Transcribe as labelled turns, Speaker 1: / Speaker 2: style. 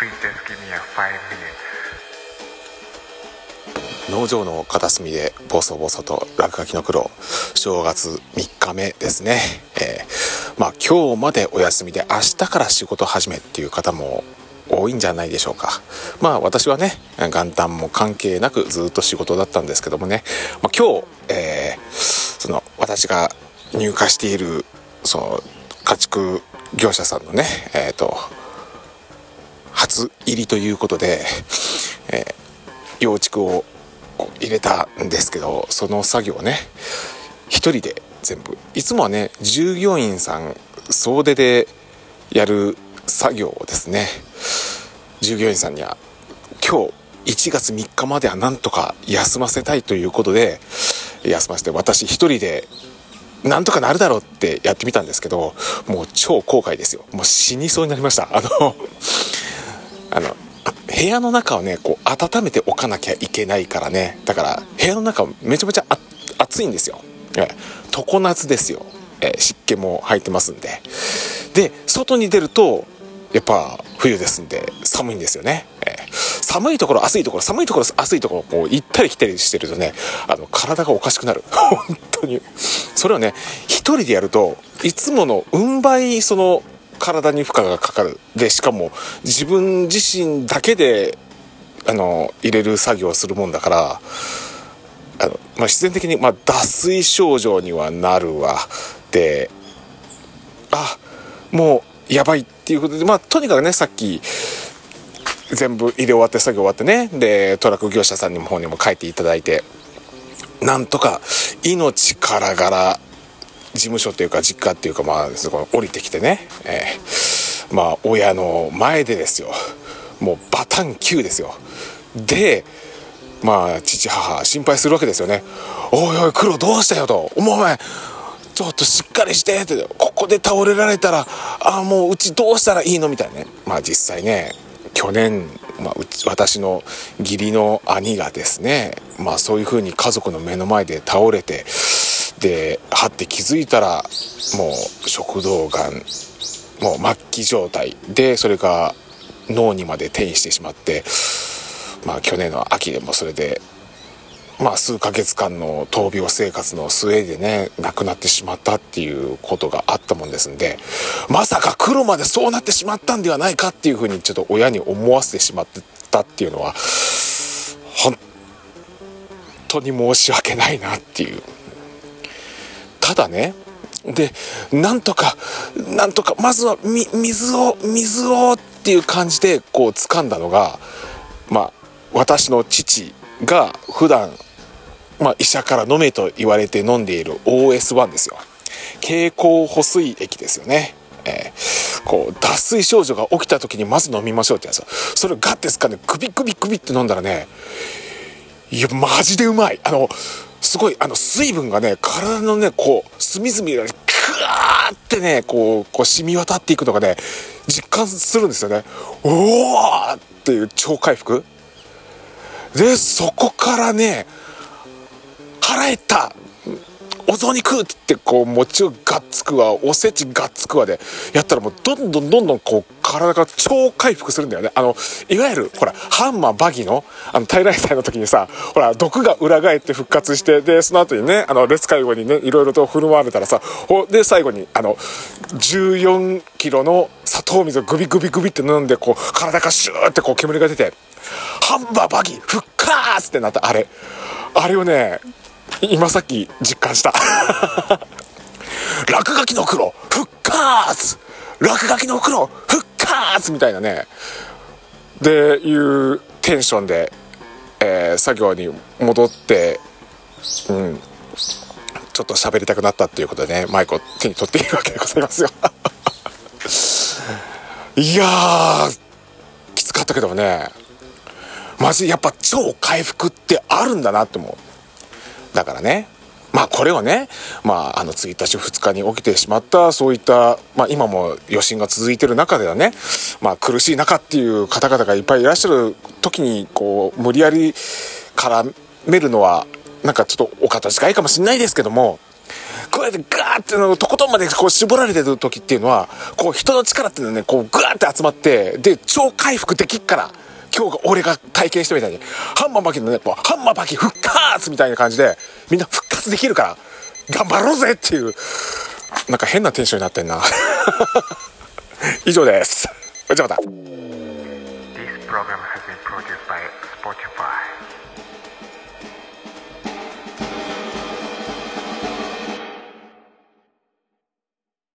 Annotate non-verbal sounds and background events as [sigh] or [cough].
Speaker 1: Please just give me a five minute.
Speaker 2: 農場の片隅でボソボソと落書きの苦労正月3日目ですね、えーまあ今日までお休みで明日から仕事始めっていう方も多いんじゃないでしょうかまあ私はね元旦も関係なくずっと仕事だったんですけどもね、まあ、今日、えーその私が入荷しているその家畜業者さんのねえっ、と初入りということで、えー養畜を入れたんですけどその作業をね一人で全部。いつもはね従業員さん総出でやる作業をですね。従業員さんには今日1月3日まではなんとか休ませたいということで休ませて私一人でなんとかなるだろうってやってみたんですけどもう超後悔ですよ。もう死にそうになりました。あのあの部屋の中をねこう温めておかなきゃいけないからね。だから部屋の中めちゃめちゃ暑いんですよ、え常夏ですよ、え湿気も入ってますんで。で外に出るとやっぱ冬ですんで寒いんですよね、え。寒いところ暑いところ寒いところ暑いところこう行ったり来たりしてるとねあの体がおかしくなる。[laughs] 本当に。それをね一人でやるといつもの運倍その体に負荷がかかる。でしかも自分自身だけであの入れる作業をするもんだからあの、まあ、自然的に、まあ、脱水症状にはなるわ。であもうやばいっていうことでまあとにかくねさっき全部入れ終わって作業終わってねでトラック業者さんにも方にも書いていただいてなんとか命からがら事務所っていうか実家っていうかまあそこ降りてきてね、えーまあ親の前でですよ。もうバタン9ですよ。でまあ父母心配するわけですよね「おいおい黒どうしたよ」と「お前ちょっとしっかりして」って「ここで倒れられたらああもううちどうしたらいいの?」みたいなね。まあ実際ね去年、まあ、うち私の義理の兄がですねまあそういうふうに家族の目の前で倒れてではって気づいたらもう食道がんもう末期状態でそれが脳にまで転移してしまってまあ去年の秋でもそれでまあ数ヶ月間の闘病生活の末でね亡くなってしまったっていうことがあったもんですんでまさか黒までそうなってしまったんではないかっていうふうにちょっと親に思わせてしまってたっていうのは本当に申し訳ないなっていう。ただね。でなんとかなんとかまずはみ水を水をっていう感じでこう掴んだのがまあ私の父が普段まあ医者から飲めと言われて飲んでいる OS1 ですよ。経口補水液ですよね。えーこう脱水症状が起きた時にまず飲みましょうってやつ。それをガッて掴んでグビグビグビって飲んだらねいやマジでうまい。あのすごいあの水分がね体のねこう隅々がねクワーってねこうこう染み渡っていくのがね実感するんですよね。おおっていう超回復。でそこからね腹減った。お雑煮食うって言ってこう餅をがっつくわおせちがっつくわでやったらもうどんどんどんどんこう体が超回復するんだよね。あのいわゆるほらハンマーバギーのあの平祭の時にさほら毒が裏返って復活してでその後にねあの列介護にねいろいろと振る舞われたらさほで最後にあの14キロの砂糖水をグビグビグビって飲んでこう体がシューってこう煙が出てハンマーバギー復活ってなった。あれあれをね [laughs] 今さっき実感した。落書きの黒復活！落書きの黒復活！みたいなね。でいうテンションで、えー作業に戻ってうん。ちょっと喋りたくなったっていうことでねマイクを手に取っているわけでございますよ。[laughs] いやきつかったけどもね。マジやっぱ超回復ってあるんだなって思う。だからね。まあこれはね、まあ、あの1日2日に起きてしまったそういった、まあ、今も余震が続いてる中ではね、まあ、苦しい中っていう方々がいっぱいいらっしゃる時にこう無理やり絡めるのはなんかちょっとお方違いかもしれないですけどもこうやってガーってのとことんまでこう絞られてる時っていうのはこう人の力っていうのはねこうガーって集まってで超回復できっから今日が俺が体験してみたいにハンマーバキのねこうハンマーバキ復活みたいな感じでみんな復活できるから頑張ろうぜっていうなんか変なテンションになってんな。[laughs] 以上です。じゃあまた。